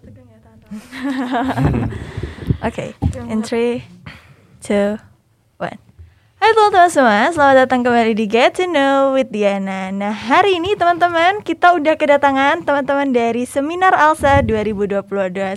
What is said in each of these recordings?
tegang ya teman-teman. Oke, in three, two, one. Hai teman-teman semua, selamat datang kembali di Get to Know with Diana. Nah hari ini teman-teman kita udah kedatangan teman-teman dari Seminar Alsa 2022.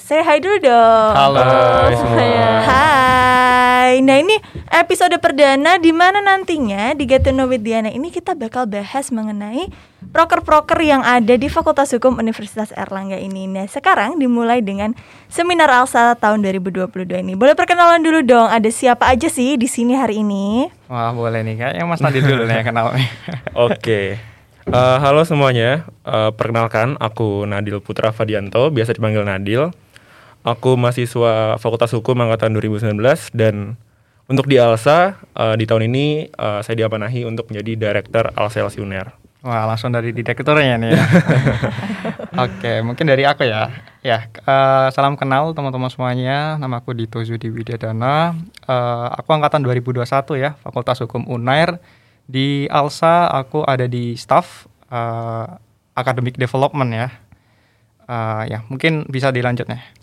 Say hi dulu dong. Halo Hai semua. Hai. Nah ini episode perdana di mana nantinya di Get to Know with Diana ini kita bakal bahas mengenai proker-proker yang ada di Fakultas Hukum Universitas Erlangga ini. Nah sekarang dimulai dengan Seminar Alsa tahun 2022 ini. Boleh perkenalan dulu dong. Ada siapa aja sih di sini hari ini? Wah boleh nih kayaknya Mas Nadil dulu nih yang kenal nih. Oke. Eh, halo semuanya. Eh, perkenalkan, aku Nadil Putra Fadianto, biasa dipanggil Nadil. Aku mahasiswa Fakultas Hukum angkatan 2019 dan untuk di ALSA eh, di tahun ini eh, saya diamanahi untuk menjadi Director Alsales Uner. Wah langsung dari direkturnya nih ya. Oke mungkin dari aku ya. Ya eh, salam kenal teman-teman semuanya. Nama aku Dito Zudi Widyadana. Eh, aku angkatan 2021 ya Fakultas Hukum Unair. Di Alsa aku ada di staff eh, Academic Development ya. Eh, ya mungkin bisa dilanjut nih.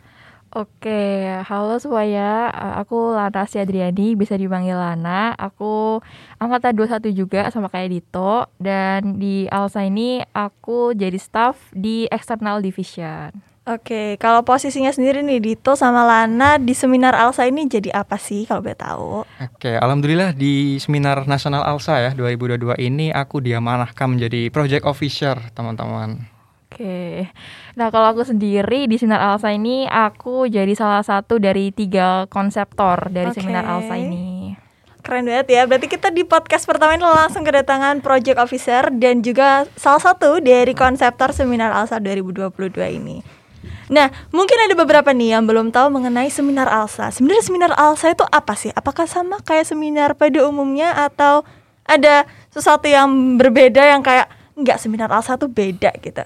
Oke, halo semuanya. Eh, Aku Lana Adriani, bisa dipanggil Lana. Aku angkatan 21 juga sama kayak Dito dan di Alsa ini aku jadi staff di external division. Oke, kalau posisinya sendiri nih Dito sama Lana di Seminar Alsa ini jadi apa sih kalau boleh tahu? Oke, alhamdulillah di seminar nasional ALSA ya 2022 ini aku diamanahkan menjadi project officer, teman-teman. Oke, nah kalau aku sendiri di seminar Alsa ini aku jadi salah satu dari tiga konseptor dari Oke. seminar Alsa ini. Keren banget ya. Berarti kita di podcast pertama ini langsung kedatangan project officer dan juga salah satu dari konseptor seminar ALSA 2022 ini. Nah, mungkin ada beberapa nih yang belum tahu mengenai seminar ALSA. Sebenarnya seminar ALSA itu apa sih? Apakah sama kayak seminar pada umumnya atau ada sesuatu yang berbeda yang kayak enggak seminar ALSA tuh beda gitu?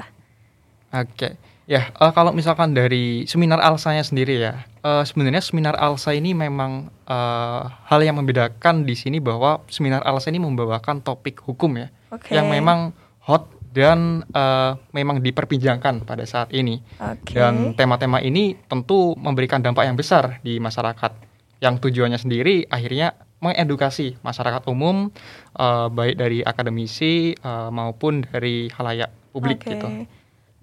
Oke, ya eh, kalau misalkan dari seminar ALSA-nya sendiri ya, eh, sebenarnya seminar ALSA ini memang eh, hal yang membedakan di sini bahwa seminar ALSA ini membawakan topik hukum ya, Oke. yang memang hot dan eh, memang diperbincangkan pada saat ini. Oke. Dan tema-tema ini tentu memberikan dampak yang besar di masyarakat. Yang tujuannya sendiri akhirnya mengedukasi masyarakat umum, eh, baik dari akademisi eh, maupun dari halayak publik Oke. gitu.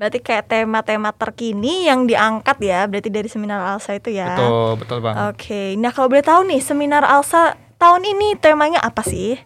Berarti kayak tema-tema terkini yang diangkat ya, berarti dari seminar ALSA itu ya. Betul, betul bang. Oke, nah kalau boleh tahu nih seminar Alsa tahun ini temanya apa sih?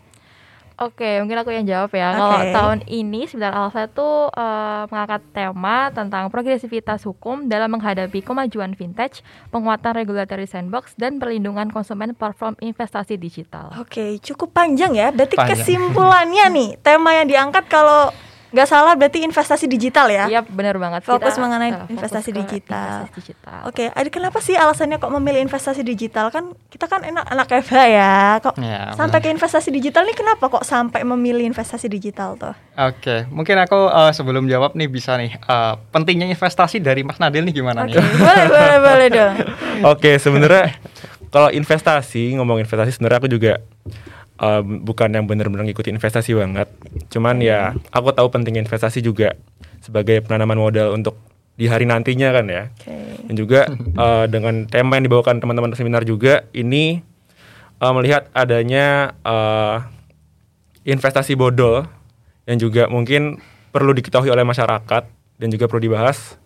Oke, mungkin aku yang jawab ya. Kalau Oke. tahun ini seminar Alsa itu eh, mengangkat tema tentang progresivitas hukum dalam menghadapi kemajuan vintage, penguatan regulatory sandbox, dan perlindungan konsumen platform investasi digital. Oke, cukup panjang ya. Berarti Panjang. kesimpulannya nih, tema yang diangkat kalau nggak salah berarti investasi digital ya. Iya, benar banget. Fokus Kita, mengenai eh, fokus investasi ke digital. investasi digital. Oke, ada kenapa sih alasannya kok memilih investasi digital? Kan kita kan enak anak FH ya. Kok Ya, sampai ke investasi digital nih kenapa kok sampai memilih investasi digital tuh? Oke, mungkin aku eh, sebelum jawab nih bisa nih eh, pentingnya investasi dari Mas Nadil nih gimana Oke, nih? boleh boleh boleh dong. Oke, sebenarnya kalau investasi, ngomong investasi sebenarnya aku juga um, bukan yang benar-benar ngikutin investasi banget. Cuman ya aku tahu pentingnya investasi juga sebagai penanaman modal untuk di hari nantinya kan ya. Oke. Dan juga uh, dengan tema yang dibawakan teman-teman seminar juga ini uh, melihat adanya uh, investasi bodol yang juga mungkin perlu diketahui oleh masyarakat dan juga perlu dibahas.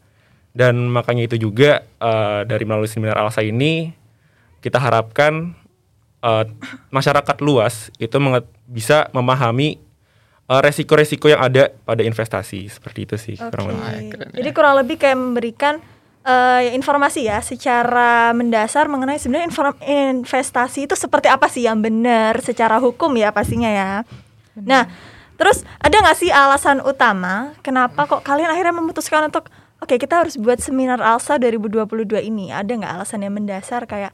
Dan makanya itu juga uh, dari melalui seminar Alsa ini kita harapkan uh, masyarakat luas itu menget- bisa memahami uh, resiko-resiko yang ada pada investasi seperti itu sih kurang Oke. lebih. Wah, keren ya. Jadi kurang lebih kayak memberikan eh, informasi ya secara mendasar mengenai sebenarnya inform- investasi itu seperti apa sih yang benar secara hukum ya pastinya ya. Nah, terus ada nggak sih alasan utama kenapa kok kalian akhirnya memutuskan untuk oke kita harus buat seminar Alsa 2022 ini? Ada nggak alasan yang mendasar kayak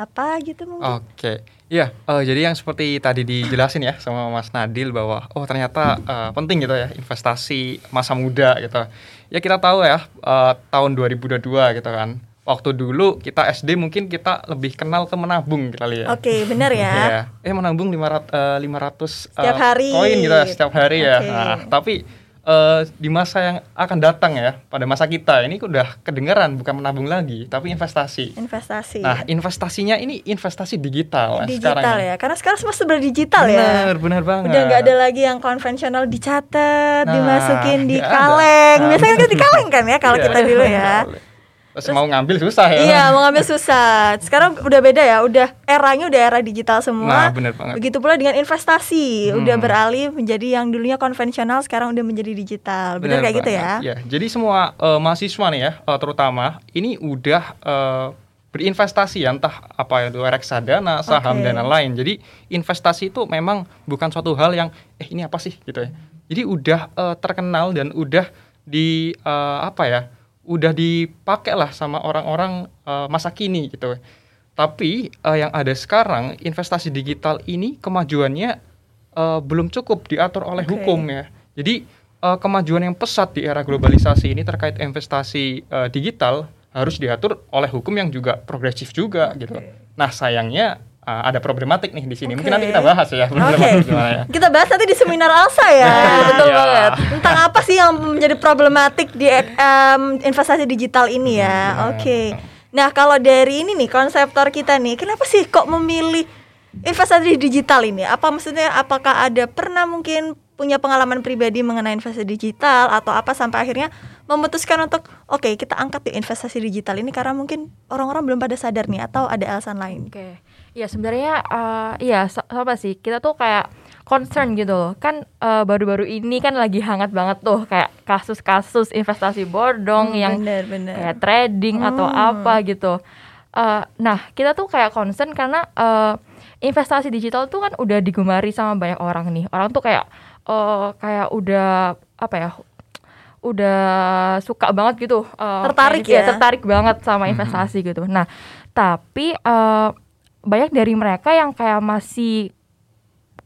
apa gitu mungkin? Oke, iya. eh, jadi yang seperti tadi dijelasin ya sama Mas Nadil bahwa oh ternyata eh, penting gitu ya investasi masa muda gitu. Ya kita tahu ya eh, tahun 2022 gitu kan. Waktu dulu kita SD mungkin kita lebih kenal ke menabung kali ya. Oke, benar ya. Iya. Eh menabung 500 eh, 500 Setiap eh, hari. koin gitu ya setiap hari ya. Oke. Nah, tapi eh, di masa yang akan datang ya, pada masa kita ini udah kedengeran bukan menabung lagi, tapi investasi. Investasi. Nah, investasinya ini investasi digital, lah digital sekarang ya. Karena sekarang semua sudah digital ya. Benar, benar banget. Udah nggak ada lagi yang konvensional dicatat, Nah, dimasukin di nggak ada. kaleng. Nah, Biasanya kan di kaleng kan ya kalau Iya. kita dulu ya. Terus mau ngambil susah ya. Iya, mau ngambil susah. Sekarang udah beda ya, udah eranya udah era digital semua. Nah, benar banget. Begitu pula dengan investasi, Hmm. udah beralih menjadi yang dulunya konvensional, sekarang udah menjadi digital. Benar kayak gitu ya? banget. Ya, jadi semua eh, mahasiswa nih ya, eh, terutama ini udah eh, berinvestasi ya, entah apa itu reksadana, saham Oke. dan lain-lain. Jadi investasi itu memang bukan suatu hal yang eh ini apa sih gitu ya. Jadi udah eh, terkenal dan udah di eh, apa ya? Udah dipakai lah sama orang-orang eh, masa kini gitu. Tapi eh, yang ada sekarang investasi digital ini kemajuannya eh, belum cukup diatur oleh Oke. hukum ya. Jadi eh, kemajuan yang pesat di era globalisasi ini terkait investasi eh, digital harus diatur oleh hukum yang juga progresif juga gitu. Nah sayangnya eh, ada problematik nih di sini. Mungkin Oke. nanti kita bahas ya. Problematik gimana ya. kita bahas nanti di seminar Alsa ya. Betul Ya. banget. Tentang apa sih yang menjadi problematik di em, investasi digital ini ya? Hmm, Oke. Nah kalau dari ini nih konseptor kita nih, kenapa sih kok memilih investasi digital ini? Apa maksudnya? Apakah ada pernah mungkin punya pengalaman pribadi mengenai investasi digital atau apa sampai akhirnya memutuskan untuk oke kita angkat di investasi digital ini karena mungkin orang-orang belum pada sadar nih atau ada alasan lain? Oke, ya sebenarnya eh, iya sa- sama sih kita tuh kayak concern gitu loh kan eh, baru-baru ini kan lagi hangat banget tuh kayak kasus-kasus investasi bodong Hmm, yang bener-bener. kayak trading atau Hmm. apa gitu. Eh, nah kita tuh kayak concern karena eh, investasi digital tuh kan udah digemari sama banyak orang nih orang tuh kayak eh, kayak udah apa ya udah suka banget gitu eh, Tertarik kayak- ya? tertarik banget sama investasi gitu nah tapi eh, banyak dari mereka yang kayak masih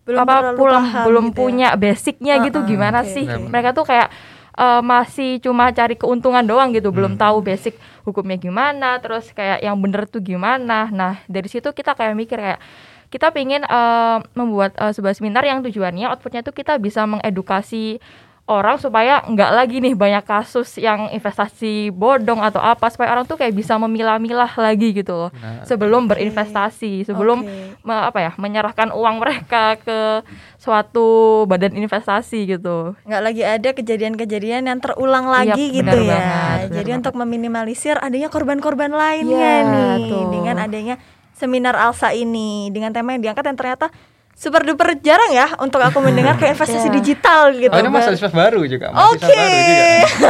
apa terlalu pulang paham belum gitu ya. punya basicnya gitu Uh-uh, gimana oke. sih mereka tuh kayak eh, masih cuma cari keuntungan doang gitu belum Hmm. tahu basic hukumnya gimana terus kayak yang bener tuh gimana nah dari situ kita kayak mikir kayak kita pengen eh, membuat eh, sebuah seminar yang tujuannya outputnya tuh kita bisa mengedukasi orang supaya nggak lagi nih banyak kasus yang investasi bodong atau apa supaya orang tuh kayak bisa memilah-milah lagi gitu loh Benar. sebelum berinvestasi sebelum me- apa ya menyerahkan uang mereka ke suatu badan investasi gitu. nggak lagi ada kejadian-kejadian yang terulang Iya, lagi gitu benar ya. banget, Jadi banget. untuk meminimalisir adanya korban-korban lainnya Iya, nih tuh. dengan adanya seminar Alsa ini dengan tema yang diangkat yang ternyata super duper jarang ya untuk aku mendengar kayak investasi Iya. digital gitu. Oh, ini mahasiswa baru juga, Oke. baru juga.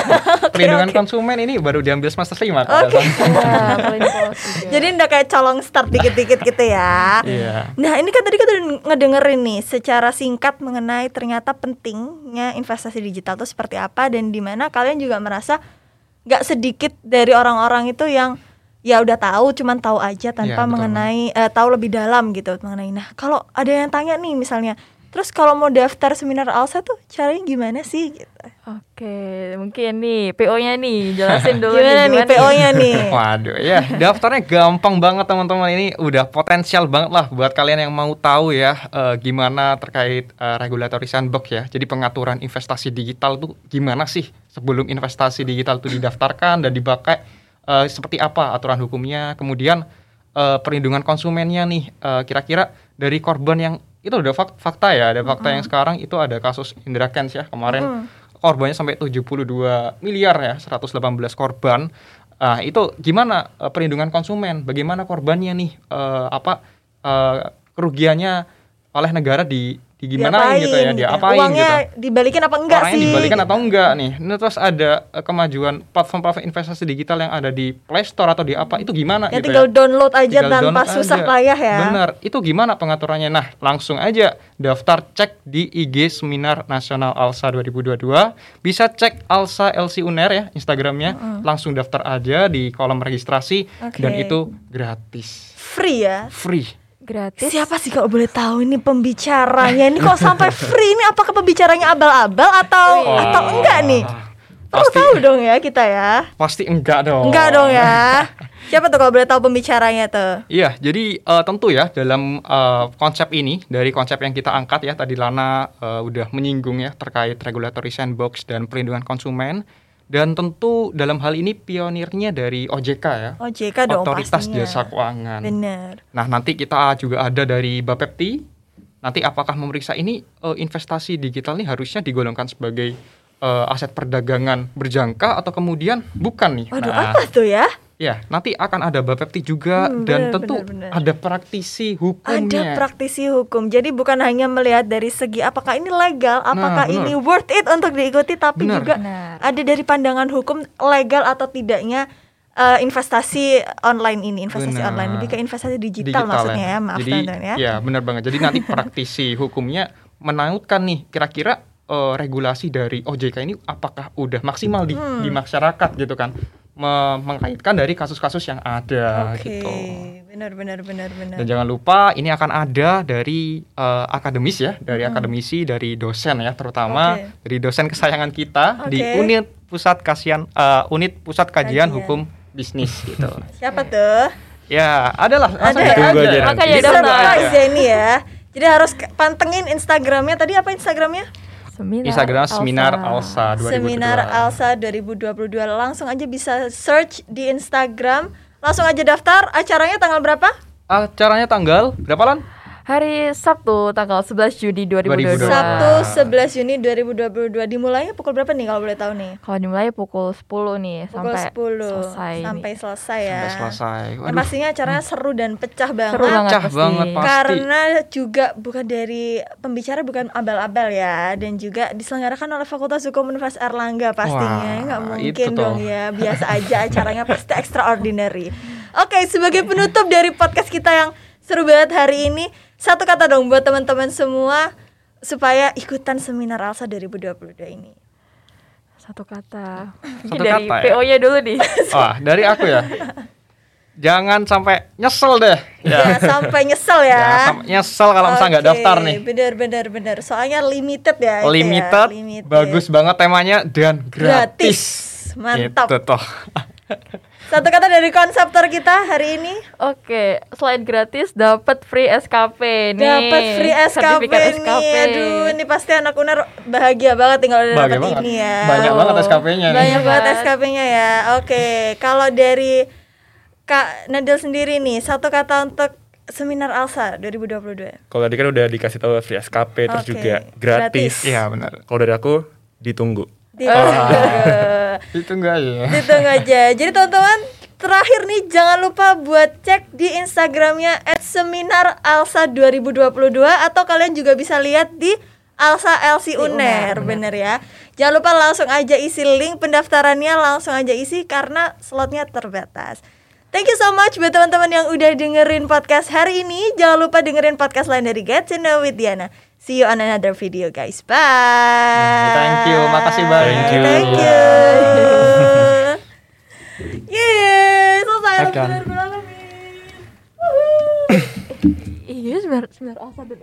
Perlindungan oke. konsumen ini baru diambil semester 5 Oke. Iya, paling polos juga. Jadi udah kayak colong start dikit-dikit gitu ya. Iya. Nah ini kan tadi kita udah ngedengerin nih secara singkat mengenai ternyata pentingnya investasi digital itu seperti apa dan di mana kalian juga merasa nggak sedikit dari orang-orang itu yang ya udah tahu cuman tahu aja tanpa betul mengenai eh, tahu lebih dalam gitu mengenai. Nah kalau ada yang tanya nih misalnya terus kalau mau daftar seminar Alsa tuh caranya gimana sih? Gitu. Oke, mungkin nih PO-nya nih jelasin dulu gimana nih PO-nya nih? Waduh ya, daftarnya gampang banget teman-teman. Ini udah potensial banget lah buat kalian yang mau tahu ya eh, gimana terkait eh, regulatory sandbox ya. Jadi pengaturan investasi digital tuh gimana sih sebelum investasi digital itu didaftarkan dan dipakai eh, seperti apa aturan hukumnya. Kemudian eh, perlindungan konsumennya nih eh, kira-kira dari korban yang itu udah fak- fakta ya, ada fakta yang sekarang itu ada kasus Indra Kents ya kemarin korbannya sampai 72 miliar ya, 118 korban. Ah, itu gimana eh, perlindungan konsumen? Bagaimana korbannya nih eh, apa eh, kerugiannya oleh negara di gimana gitu ya, dia apain uangnya gitu. dibalikin apa enggak Orangnya sih dibalikan atau enggak nih. Ini terus ada eh, kemajuan platform-platform investasi digital yang ada di Play Store atau di apa itu gimana ya gitu tinggal ya. download aja Tinggal tanpa download susah aja. payah ya Bener, itu gimana pengaturannya? Nah, langsung aja daftar cek di IG Seminar Nasional Alsa 2022. Bisa cek Alsa LC Uner ya Instagramnya. Langsung daftar aja di kolom registrasi Oke. dan itu gratis, free ya free. Gratis. Siapa sih kalau boleh tahu ini pembicaranya? Ini kok sampai free ini apakah pembicaranya abal-abal atau Oh. atau enggak nih? Perlu Pasti tahu dong ya kita ya. pasti enggak dong. Enggak dong ya. Siapa tuh kalau boleh tahu pembicaranya tuh? Iya, jadi eh, tentu ya dalam eh, konsep ini dari konsep yang kita angkat ya tadi Lana eh, udah menyinggung ya terkait regulatory sandbox dan perlindungan konsumen dan tentu dalam hal ini pionirnya dari OJK ya, OJK dong Otoritas pastinya. Jasa Keuangan. Bener. Nah, nanti kita juga ada dari Bapepti. Nanti apakah memeriksa ini eh, investasi digital ini harusnya digolongkan sebagai eh, aset perdagangan berjangka atau kemudian bukan nih. Waduh nah, apa tuh ya? Ya, nanti akan ada Bapepti juga Hmm, dan benar, tentu benar, benar. ada praktisi hukumnya. Ada praktisi hukum. Jadi bukan hanya melihat dari segi apakah ini legal, apakah Nah, ini worth it untuk diikuti, tapi Benar. juga Benar. ada dari pandangan hukum legal atau tidaknya eh, investasi online ini, investasi Benar. online lebih ke investasi digital, maksudnya ya, maaf Jadi, ya. ya benar banget. Jadi nanti praktisi hukumnya menautkan nih kira-kira eh, regulasi dari OJK ini apakah udah maksimal di, Hmm. di masyarakat gitu kan. Me- mengkaitkan dari kasus-kasus yang ada Oke, gitu. benar benar benar benar. Dan jangan lupa ini akan ada dari eh, akademis ya, dari Hmm. akademisi, dari dosen ya, terutama Oke. dari dosen kesayangan kita di Oke. unit pusat kasihan eh, unit pusat kajian Kajian. hukum bisnis gitu. Siapa tuh? ya, adalah Ada ya? Tunggu aja. Makanya daftar. ya ini ya. Jadi harus pantengin Instagramnya. Tadi apa Instagramnya? Seminar Instagram seminar Alsa 2022. Seminar Alsa 2022. Langsung aja bisa search di Instagram. Langsung aja daftar. Acaranya tanggal berapa? Acaranya tanggal berapa lan? Hari Sabtu tanggal 11 Juni 2022. 2022. Sabtu 11 Juni 2022. Dimulainya pukul berapa nih kalau boleh tahu nih? Kalau dimulai pukul 10 nih Pukul sampai 10 selesai. nih. sampai selesai ya. Sampai selesai. Dan Waduh, pastinya acaranya seru dan pecah banget. Seru banget pecah pasti. banget pasti. Karena juga bukan dari pembicara bukan abal-abal ya dan juga diselenggarakan oleh Fakultas Hukum Universitas Erlangga pastinya Wah, nggak mungkin dong ya biasa aja acaranya pasti extraordinary. Oke sebagai penutup dari podcast kita yang seru banget hari ini satu kata dong buat teman-teman semua supaya ikutan seminar Alsa 2022 ini. Satu kata. Satu dari kata ya? PO-nya dulu nih. Wah, dari aku ya. Jangan sampai nyesel deh. Ya, sampai nyesel ya. Jangan sampai nyesel kalau misalnya nggak daftar nih. Bener bener bener. Soalnya limited ya. itu ya, Limited, bagus banget temanya dan gratis. Mantap. Itu toh. Satu kata dari konseptor kita hari ini. Oke, selain gratis dapat free SKP nih. Dapat free SKP Sertifikat nih. SKP. Aduh, ini pasti anak UNER bahagia banget tinggal udah dapat ini ya. Banyak Oh. banget SKP-nya nih. Banyak banget. SKP-nya ya. Oke, kalau dari Kak Nadil sendiri nih, satu kata untuk seminar Alsa 2022. Kalau tadi kan udah dikasih tahu free SKP terus Oke, juga gratis. gratis. Iya, benar. Kalau dari aku ditunggu. Ditunggu. Itu enggak ya. Ditunggu aja. Jadi teman-teman, terakhir nih jangan lupa buat cek di Instagramnya @seminaralsa2022 atau kalian juga bisa lihat di Alsa LC Uner, bener ya. Jangan lupa langsung aja isi link pendaftarannya, langsung aja isi karena slotnya terbatas. Thank you so much buat teman-teman yang udah dengerin podcast hari ini. Jangan lupa dengerin podcast lain dari Get to Know with Diana. See you on another video guys. Bye. Thank you, makasih banyak. Thank you. Thank you. Yeay, selesai Akan. benar-benar. Iya, sebenarnya sebenarnya Alsa dan